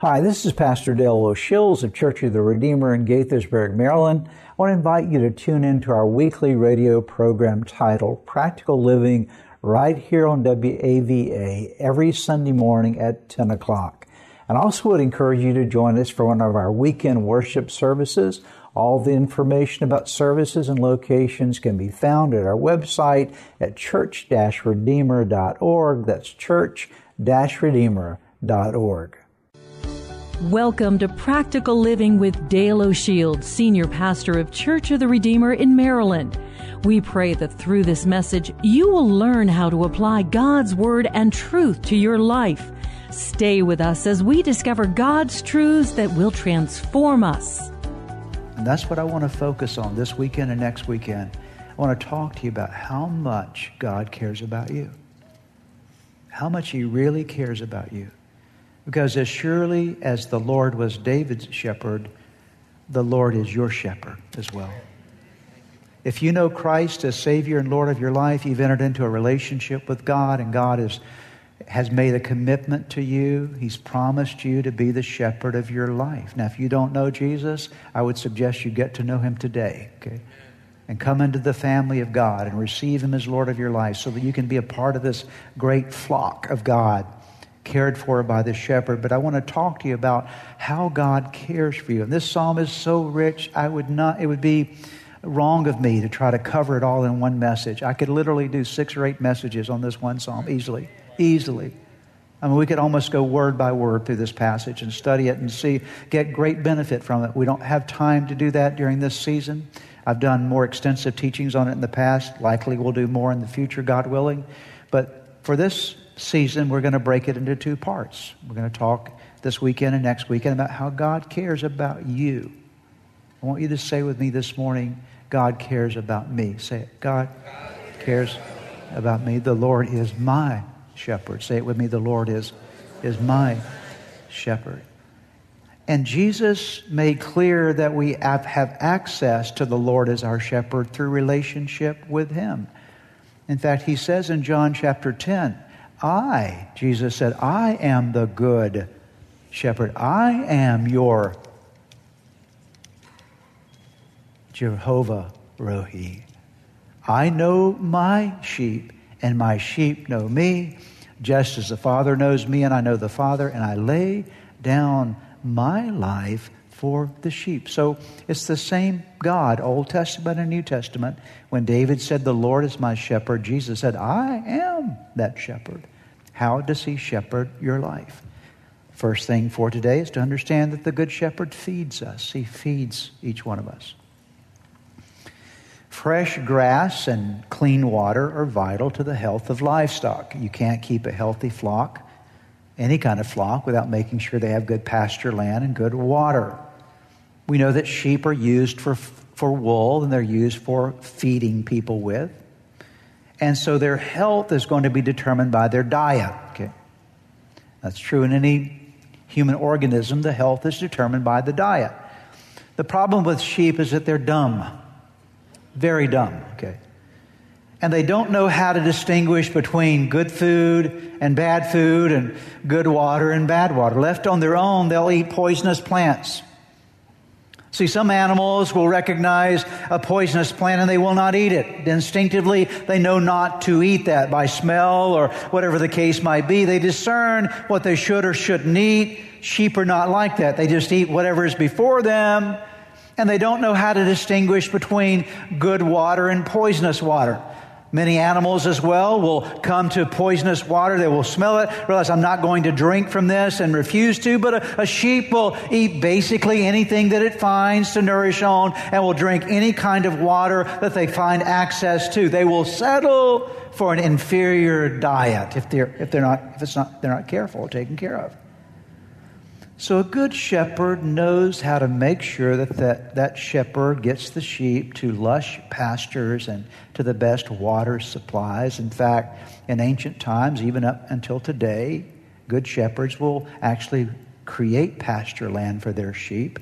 Hi, this is Pastor Dale O'Shields of Church of the Redeemer in Gaithersburg, Maryland. I want to invite you to tune in to our weekly radio program titled Practical Living right here on WAVA every Sunday morning at 10 o'clock. And I also would encourage you to join us for one of our weekend worship services. All the information about services and locations can be found at our website at church-redeemer.org. That's church-redeemer.org. Welcome to Practical Living with Dale O'Shields, Senior Pastor of Church of the Redeemer in Maryland. We pray that through this message, you will learn how to apply God's Word and truth to your life. Stay with us as we discover God's truths that will transform us. And that's what I want to focus on this weekend and next weekend. I want to talk to you about how much God cares about you, how much He really cares about you. Because as surely as the Lord was David's shepherd, the Lord is your shepherd as well. If you know Christ as Savior and Lord of your life, you've entered into a relationship with God, and God is, has made a commitment to you. He's promised you to be the shepherd of your life. Now, if you don't know Jesus, I would suggest you get to know Him today, okay? And come into the family of God and receive Him as Lord of your life so that you can be a part of this great flock of God cared for by the shepherd, but I want to talk to you about how God cares for you. And this psalm is so rich, I would not, it would be wrong of me to try to cover it all in one message. I could literally do six or eight messages on this one psalm easily, easily. I mean, we could almost go word by word through this passage and study it and see, get great benefit from it. We don't have time to do that during this season. I've done more extensive teachings on it in the past. Likely we'll do more in the future, God willing. But for this season, we're going to break it into two parts. We're going to talk this weekend and next weekend about how God cares about you. I want you to say with me this morning, God cares about me. Say it. God cares about me. The Lord is my shepherd. Say it with me. The Lord is, is my shepherd. And Jesus made clear that we have, have access to the Lord as our shepherd through relationship with Him. In fact, He says in John chapter 10, I, Jesus said, I am the good shepherd. I am your Jehovah Rohi. I know my sheep, and my sheep know me, just as the Father knows me, and I know the Father, and I lay down my life for the sheep. So it's the same God, Old Testament and New Testament. When David said, The Lord is my shepherd, Jesus said, I am that shepherd. How does he shepherd your life? First thing for today is to understand that the Good Shepherd feeds us, he feeds each one of us. Fresh grass and clean water are vital to the health of livestock. You can't keep a healthy flock, any kind of flock, without making sure they have good pasture land and good water. We know that sheep are used for, for wool and they're used for feeding people with. And so their health is going to be determined by their diet. Okay. That's true in any human organism. The health is determined by the diet. The problem with sheep is that they're dumb. Very dumb. Okay. And they don't know how to distinguish between good food and bad food and good water and bad water. Left on their own, they'll eat poisonous plants. See, some animals will recognize a poisonous plant and they will not eat it. Instinctively, they know not to eat that by smell or whatever the case might be. They discern what they should or shouldn't eat. Sheep are not like that. They just eat whatever is before them and they don't know how to distinguish between good water and poisonous water. Many animals as well will come to poisonous water. They will smell it, realize I'm not going to drink from this and refuse to. But a, a, sheep will eat basically anything that it finds to nourish on and will drink any kind of water that they find access to. They will settle for an inferior diet if they're, if they're not, if it's not, they're not careful or taken care of. So a good shepherd knows how to make sure that, that that shepherd gets the sheep to lush pastures and to the best water supplies. In fact, in ancient times, even up until today, good shepherds will actually create pasture land for their sheep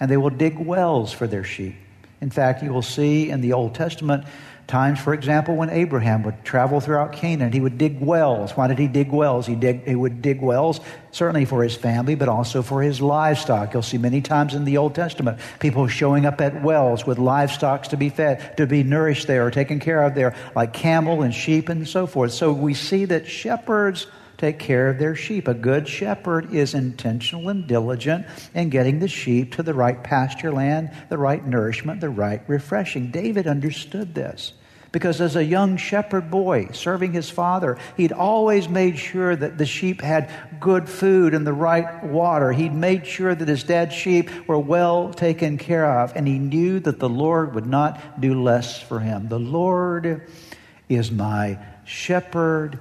and they will dig wells for their sheep. In fact, you will see in the Old Testament Times, for example, when Abraham would travel throughout Canaan, he would dig wells. Why did he dig wells? He, dig, he would dig wells certainly for his family, but also for his livestock. You'll see many times in the Old Testament people showing up at wells with livestock to be fed, to be nourished there or taken care of there, like camel and sheep and so forth. So we see that shepherds take care of their sheep. A good shepherd is intentional and diligent in getting the sheep to the right pasture land, the right nourishment, the right refreshing. David understood this. Because as a young shepherd boy serving his father, he'd always made sure that the sheep had good food and the right water. He'd made sure that his dad's sheep were well taken care of, and he knew that the Lord would not do less for him. The Lord is my shepherd.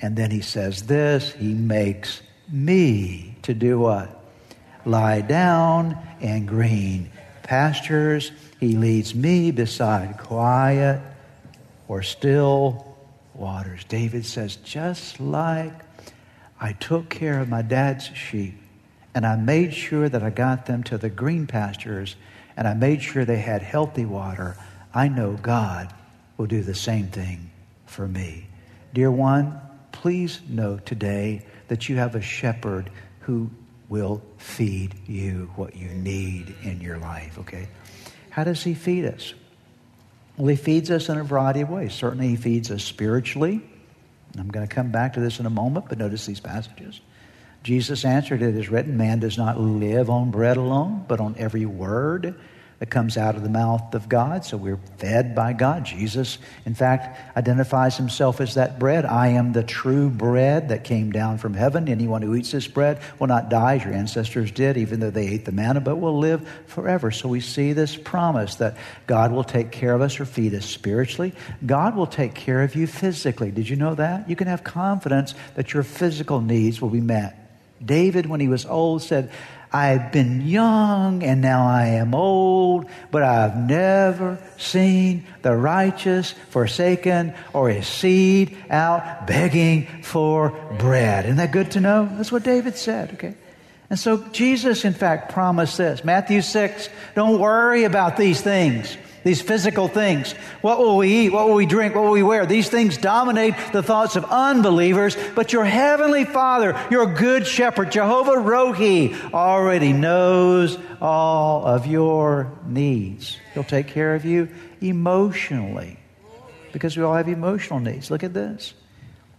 And then he says this He makes me to do what? Lie down in green pastures. He leads me beside quiet or still waters. David says, just like I took care of my dad's sheep and I made sure that I got them to the green pastures and I made sure they had healthy water, I know God will do the same thing for me. Dear one, please know today that you have a shepherd who will feed you what you need in your life, okay? How does he feed us? Well, he feeds us in a variety of ways. Certainly, he feeds us spiritually. I'm going to come back to this in a moment, but notice these passages. Jesus answered, It is written, Man does not live on bread alone, but on every word that comes out of the mouth of God. So we're fed by God. Jesus, in fact, identifies himself as that bread. I am the true bread that came down from heaven. Anyone who eats this bread will not die as your ancestors did, even though they ate the manna, but will live forever. So we see this promise that God will take care of us or feed us spiritually. God will take care of you physically. Did you know that? You can have confidence that your physical needs will be met. David, when he was old, said, I've been young and now I am old, but I've never seen the righteous forsaken or his seed out begging for bread. Isn't that good to know? That's what David said, okay? And so Jesus, in fact, promised this. Matthew 6, don't worry about these things these physical things. What will we eat? What will we drink? What will we wear? These things dominate the thoughts of unbelievers, but your heavenly Father, your good shepherd, Jehovah Rohi, already knows all of your needs. He'll take care of you emotionally because we all have emotional needs. Look at this.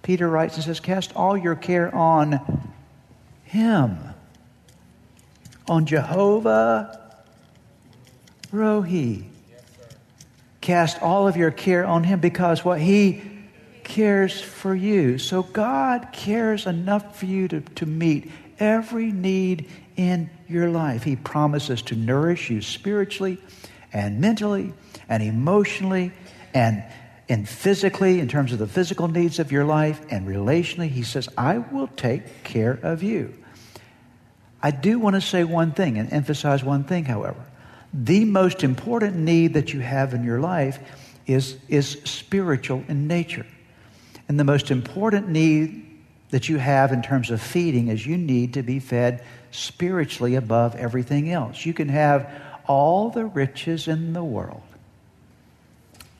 Peter writes and says, Cast all your care on Him, on Jehovah Rohi. Cast all of your care on Him because what He cares for you. So God cares enough for you to, to meet every need in your life. He promises to nourish you spiritually and mentally and emotionally and and physically in terms of the physical needs of your life and relationally he says i will take care of you i do want to say one thing and emphasize one thing however the most important need that you have in your life is, is spiritual in nature. And the most important need that you have in terms of feeding is you need to be fed spiritually above everything else. You can have all the riches in the world.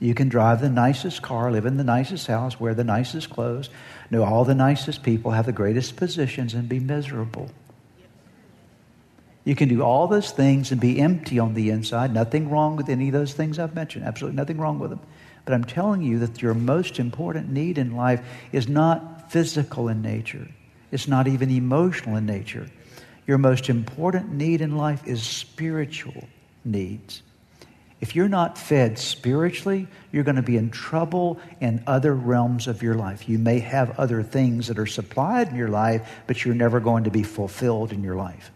You can drive the nicest car, live in the nicest house, wear the nicest clothes, know all the nicest people, have the greatest positions, and be miserable. You can do all those things and be empty on the inside. Nothing wrong with any of those things I've mentioned. Absolutely nothing wrong with them. But I'm telling you that your most important need in life is not physical in nature, it's not even emotional in nature. Your most important need in life is spiritual needs. If you're not fed spiritually, you're going to be in trouble in other realms of your life. You may have other things that are supplied in your life, but you're never going to be fulfilled in your life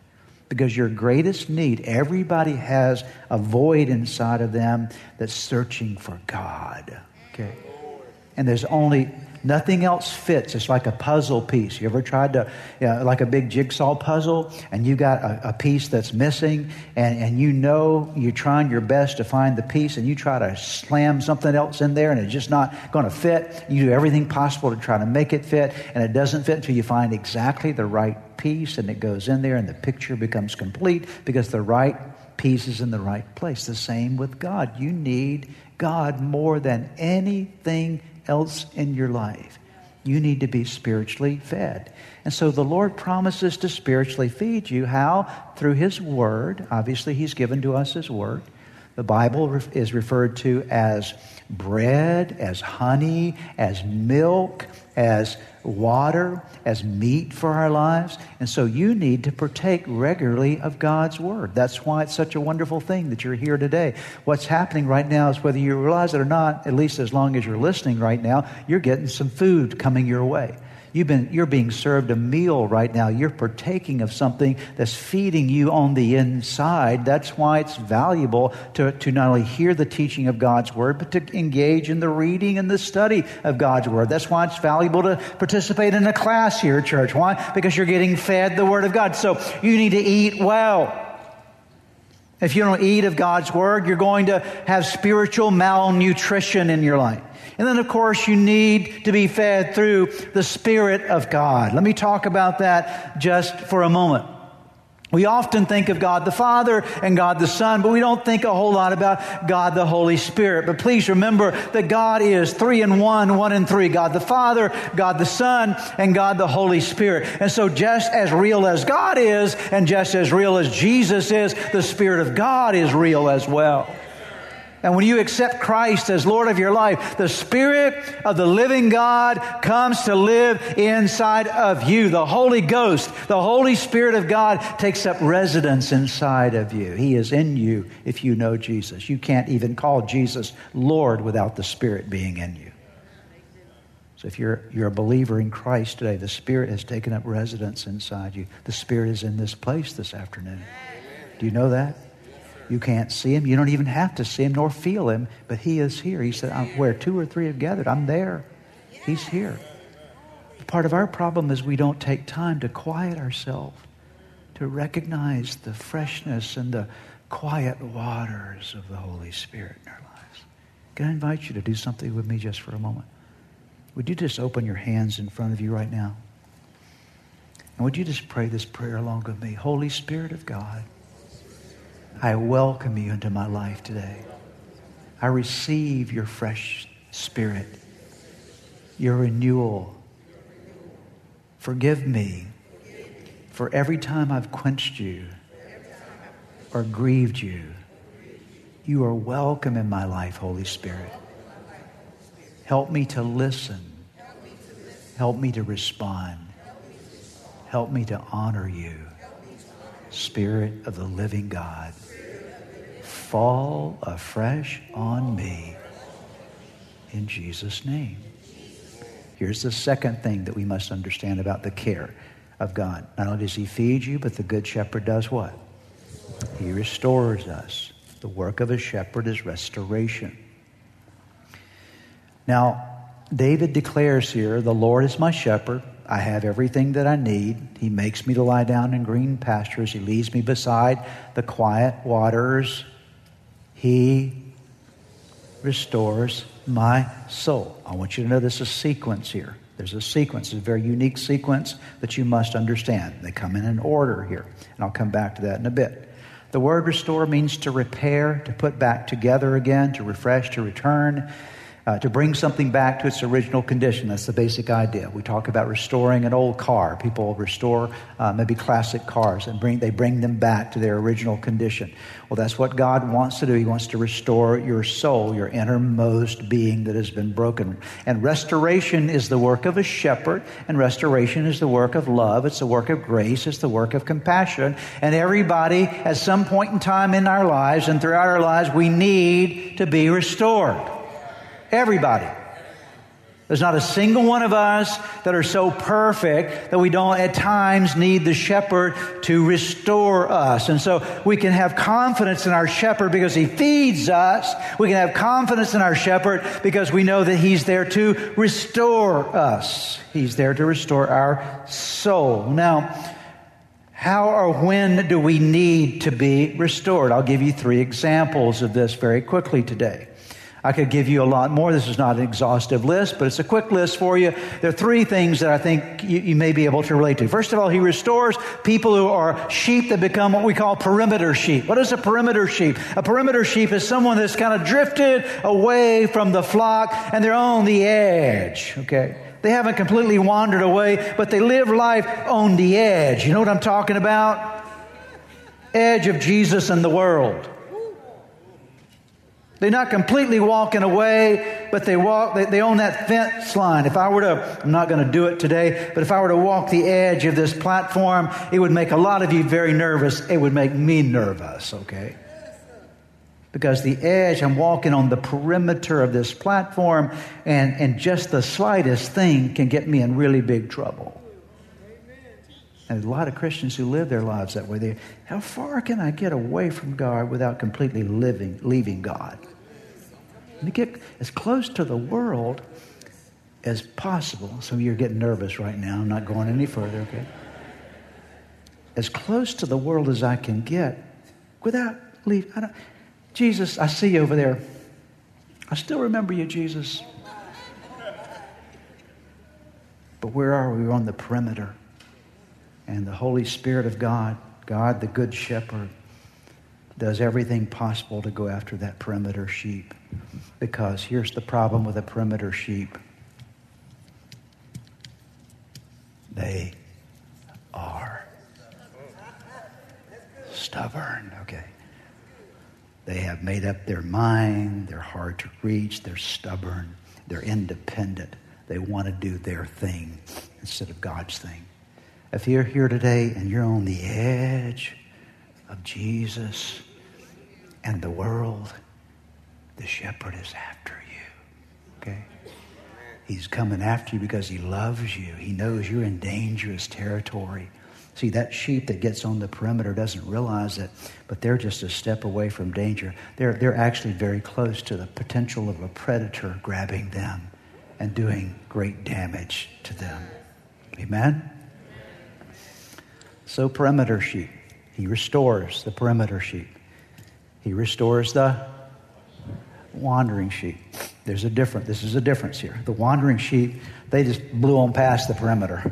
because your greatest need, everybody has a void inside of them that's searching for God. Okay? And there's only nothing else fits. It's like a puzzle piece. You ever tried to, you know, like a big jigsaw puzzle, and you got a, a, piece that's missing, and, and you know you're trying your best to find the piece, and you try to slam something else in there, and it's just not going to fit. You do everything possible to try to make it fit, and it doesn't fit until you find exactly the right piece and it goes in there and the picture becomes complete because the right piece is in the right place. The same with God. You need God more than anything else in your life, you need to be spiritually fed. And so the Lord promises to spiritually feed you. How? Through His Word. Obviously, He's given to us His Word. The Bible is referred to as bread, as honey, as milk, as water, as meat for our lives. And so you need to partake regularly of God's Word. That's why it's such a wonderful thing that you're here today. What's happening right now is whether you realize it or not, at least as long as you're listening right now, you're getting some food coming your way. You've been, you're being served a meal right now. You're partaking of something that's feeding you on the inside. That's why it's valuable to, to not only hear the teaching of God's Word, but to engage in the reading and the study of God's Word. That's why it's valuable to participate in a class here at church. Why? Because you're getting fed the Word of God. So you need to eat well. If you don't eat of God's Word, you're going to have spiritual malnutrition in your life. And then, of course, you need to be fed through the Spirit of God. Let me talk about that just for a moment. We often think of God the Father and God the Son, but we don't think a whole lot about God the Holy Spirit. But please remember that God is three in one, one in three. God the Father, God the Son, and God the Holy Spirit. And so just as real as God is, and just as real as Jesus is, the Spirit of God is real as well. And when you accept Christ as Lord of your life, the Spirit of the living God comes to live inside of you. The Holy Ghost, the Holy Spirit of God takes up residence inside of you. He is in you if you know Jesus. You can't even call Jesus Lord without the Spirit being in you. So if you're, you're a believer in Christ today, the Spirit has taken up residence inside you. The Spirit is in this place this afternoon. Do you know that? You can't see him. You don't even have to see him nor feel him, but he is here. He said, Where two or three have gathered, I'm there. He's here. Part of our problem is we don't take time to quiet ourselves, to recognize the freshness and the quiet waters of the Holy Spirit in our lives. Can I invite you to do something with me just for a moment? Would you just open your hands in front of you right now? And would you just pray this prayer along with me? Holy Spirit of God, I welcome you into my life today. I receive your fresh spirit, your renewal. Forgive me for every time I've quenched you or grieved you. You are welcome in my life, Holy Spirit. Help me to listen. Help me to respond. Help me to honor you, Spirit of the living God fall afresh on me in Jesus' name. Here's the second thing that we must understand about the care of God. Not only does He feed you, but the Good Shepherd does what? He restores us. The work of a shepherd is restoration. Now, David declares here, The Lord is my shepherd. I have everything that I need. He makes me to lie down in green pastures. He leads me beside the quiet waters. He restores my soul. I want you to know there's a sequence here. There's a sequence, a very unique sequence that you must understand. They come in an order here, and I'll come back to that in a bit. The word restore means to repair, to put back together again, to refresh, to return uh, to bring something back to its original condition. That's the basic idea. We talk about restoring an old car. People restore uh, maybe classic cars and bring, they bring them back to their original condition. Well, that's what God wants to do. He wants to restore your soul, your innermost being that has been broken. And restoration is the work of a shepherd, and restoration is the work of love. It's the work of grace. It's the work of compassion. And everybody, at some point in time in our lives and throughout our lives, we need to be restored. Everybody. There's not a single one of us that are so perfect that we don't at times need the shepherd to restore us. And so we can have confidence in our shepherd because he feeds us. We can have confidence in our shepherd because we know that he's there to restore us. He's there to restore our soul. Now, how or when do we need to be restored? I'll give you three examples of this very quickly today. I could give you a lot more. This is not an exhaustive list, but it's a quick list for you. There are three things that I think you, you, may be able to relate to. First of all, he restores people who are sheep that become what we call perimeter sheep. What is a perimeter sheep? A perimeter sheep is someone that's kind of drifted away from the flock and they're on the edge, okay? They haven't completely wandered away, but they live life on the edge. You know what I'm talking about? Edge of Jesus and the world. They're not completely walking away, but they walk, they, they own that fence line. If I were to, I'm not going to do it today, but if I were to walk the edge of this platform, it would make a lot of you very nervous. It would make me nervous, okay? Because the edge, I'm walking on the perimeter of this platform, and, and just the slightest thing can get me in really big trouble. And a lot of Christians who live their lives that way. They, how far can I get away from God without completely living, leaving God? To get as close to the world as possible. Some of you are getting nervous right now. I'm not going any further, okay? As close to the world as I can get without leave. Jesus, I see you over there. I still remember you, Jesus. But where are we? We're on the perimeter. And the Holy Spirit of God, God the Good Shepherd, does everything possible to go after that perimeter sheep. Because here's the problem with a perimeter sheep they are stubborn, okay? They have made up their mind, they're hard to reach, they're stubborn, they're independent. They want to do their thing instead of God's thing. If you're here today and you're on the edge of Jesus and the world, the shepherd is after you. Okay? He's coming after you because he loves you. He knows you're in dangerous territory. See, that sheep that gets on the perimeter doesn't realize it, but they're just a step away from danger. They're, they're actually very close to the potential of a predator grabbing them and doing great damage to them. Amen? So, perimeter sheep. He restores the perimeter sheep. He restores the wandering sheep. There's a difference. This is a difference here. The wandering sheep, they just blew on past the perimeter.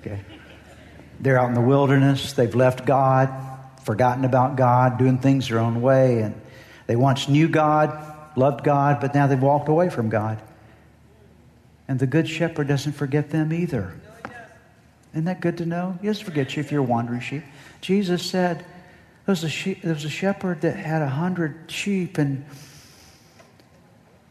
Okay. They're out in the wilderness. They've left God, forgotten about God, doing things their own way. And they once knew God, loved God, but now they've walked away from God. And the Good Shepherd doesn't forget them either. Isn't that good to know? He doesn't forget you if you're a wandering sheep. Jesus said there was a, sheep, there was a shepherd that had a hundred sheep, and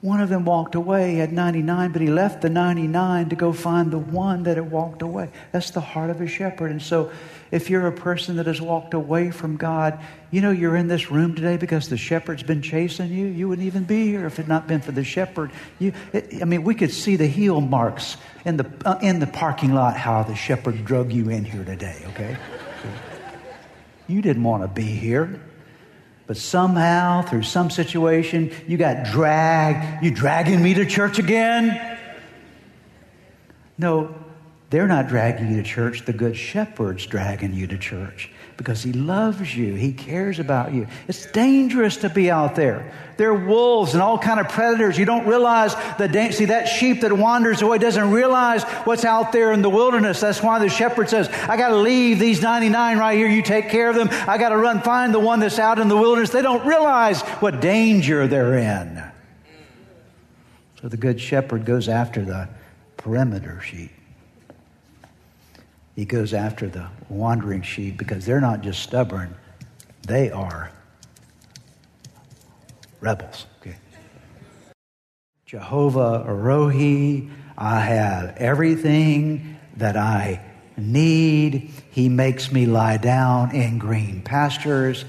one of them walked away. He had 99, but he left the 99 to go find the one that had walked away. That's the heart of a shepherd. And so, if you're a person that has walked away from God, you know you're in this room today because the shepherd's been chasing you. You wouldn't even be here if it had not been for the shepherd. You, it, I mean, we could see the heel marks in the uh, in the parking lot how the shepherd drug you in here today. Okay, you didn't want to be here. But somehow, through some situation, you got dragged. You dragging me to church again? No, they're not dragging you to church. The Good Shepherd's dragging you to church because he loves you. He cares about you. It's dangerous to be out there. There are wolves and all kind of predators. You don't realize the da- see that sheep that wanders away doesn't realize what's out there in the wilderness. That's why the shepherd says, "I got to leave these 99 right here. You take care of them. I got to run find the one that's out in the wilderness." They don't realize what danger they're in. So the good shepherd goes after the perimeter sheep. He goes after the wandering sheep because they're not just stubborn, they are rebels. Okay. Jehovah Rohi, I have everything that I need. He makes me lie down in green pastures,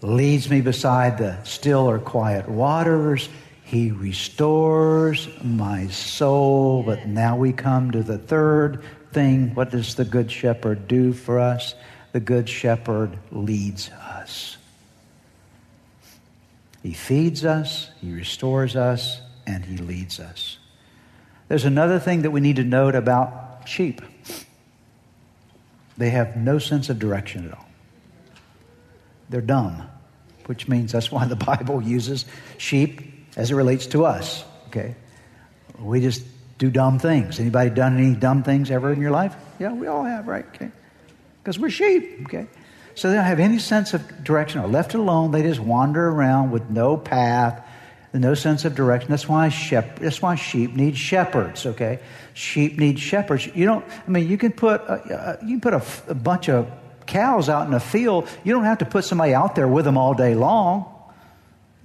leads me beside the still or quiet waters. He restores my soul. But now we come to the third thing. What does the Good Shepherd do for us? The Good Shepherd leads us. He feeds us, He restores us, and He leads us. There's another thing that we need to note about sheep they have no sense of direction at all, they're dumb. which means that's why the Bible uses sheep as it relates to us. Okay, we just do dumb things. Anybody done any dumb things ever in your life? Yeah, we all have, right? Okay, because we're sheep. Okay, so they don't have any sense of direction. Or left alone, they just wander around with no path, no sense of direction. That's why shep- That's why sheep need shepherds. Okay, sheep need shepherds. You don't. I mean, you can put a, you can put a, a bunch of cows out in a field. You don't have to put somebody out there with them all day long.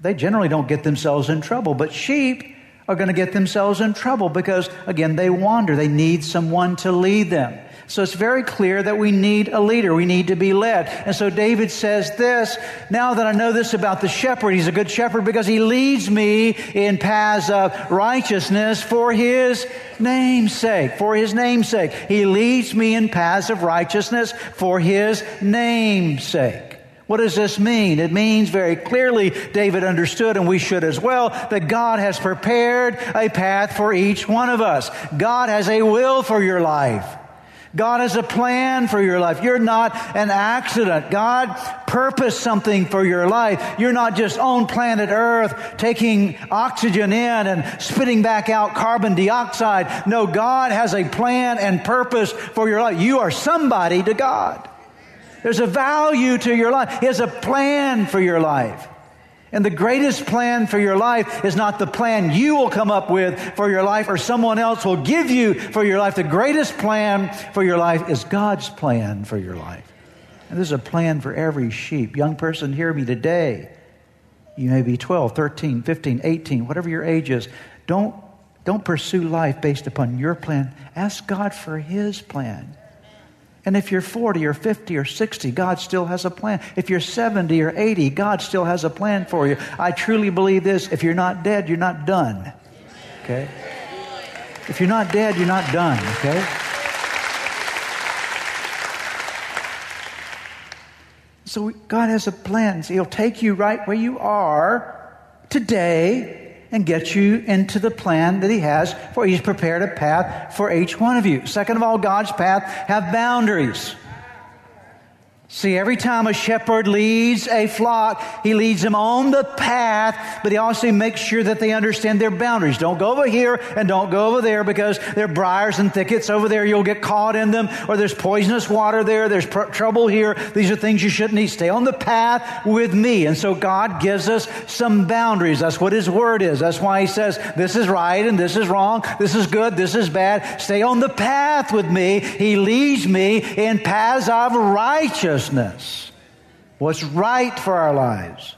They generally don't get themselves in trouble, but sheep are going to get themselves in trouble because, again, they wander. They need someone to lead them. So it's very clear that we need a leader. We need to be led. And so David says this, now that I know this about the shepherd, he's a good shepherd because he leads me in paths of righteousness for his name's sake. For his name's sake. He leads me in paths of righteousness for his name's sake. What does this mean? It means very clearly, David understood, and we should as well, that God has prepared a path for each one of us. God has a will for your life. God has a plan for your life. You're not an accident. God purposed something for your life. You're not just on planet Earth taking oxygen in and spitting back out carbon dioxide. No, God has a plan and purpose for your life. You are somebody to God. There's a value to your life. He has a plan for your life. And the greatest plan for your life is not the plan you will come up with for your life or someone else will give you for your life. The greatest plan for your life is God's plan for your life. And there's a plan for every sheep. Young person, hear me today. You may be 12, 13, 15, 18, whatever your age is. Don't, don't pursue life based upon your plan. Ask God for His plan. And if you're 40 or 50 or 60, God still has a plan. If you're 70 or 80, God still has a plan for you. I truly believe this. If you're not dead, you're not done. Okay? If you're not dead, you're not done. Okay? So God has a plan. So he'll take you right where you are today and get you into the plan that He has for He's prepared a path for each one of you. Second of all, God's path have boundaries. See, every time a shepherd leads a flock, he leads them on the path, but he also makes sure that they understand their boundaries. Don't go over here and don't go over there because there are briars and thickets over there. You'll get caught in them, or there's poisonous water there. There's pr- trouble here. These are things you shouldn't eat. Stay on the path with me. And so God gives us some boundaries. That's what his word is. That's why he says, this is right and this is wrong. This is good. This is bad. Stay on the path with me. He leads me in paths of righteousness righteousness, what's right for our lives.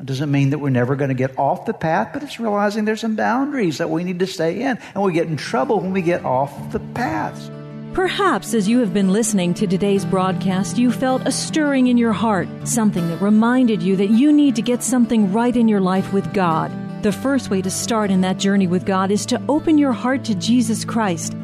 It doesn't mean that we're never going to get off the path, but it's realizing there's some boundaries that we need to stay in. And we get in trouble when we get off the paths. Perhaps as you have been listening to today's broadcast, you felt a stirring in your heart, something that reminded you that you need to get something right in your life with God. The first way to start in that journey with God is to open your heart to Jesus Christ,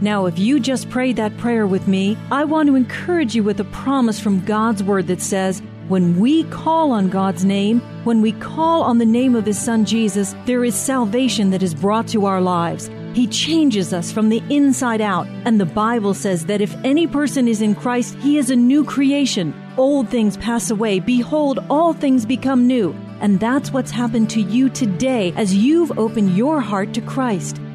Now, if you just prayed that prayer with me, I want to encourage you with a promise from God's Word that says, when we call on God's name, when we call on the name of His Son Jesus, there is salvation that is brought to our lives. He changes us from the inside out. And the Bible says that if any person is in Christ, he is a new creation. Old things pass away. Behold, all things become new. And that's what's happened to you today as you've opened your heart to Christ.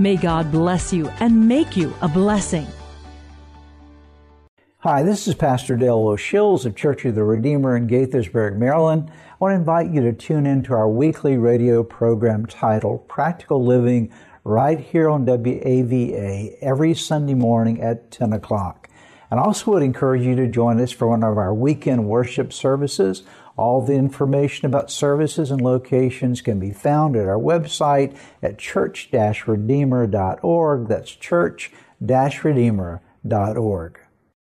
May God bless you and make you a blessing. Hi, this is Pastor Dale O'Shields of Church of the Redeemer in Gaithersburg, Maryland. I want to invite you to tune in to our weekly radio program titled Practical Living right here on WAVA every Sunday morning at 10 o'clock. And also would encourage you to join us for one of our weekend worship services. All the information about services and locations can be found at our website at church-redeemer.org. That's church-redeemer.org.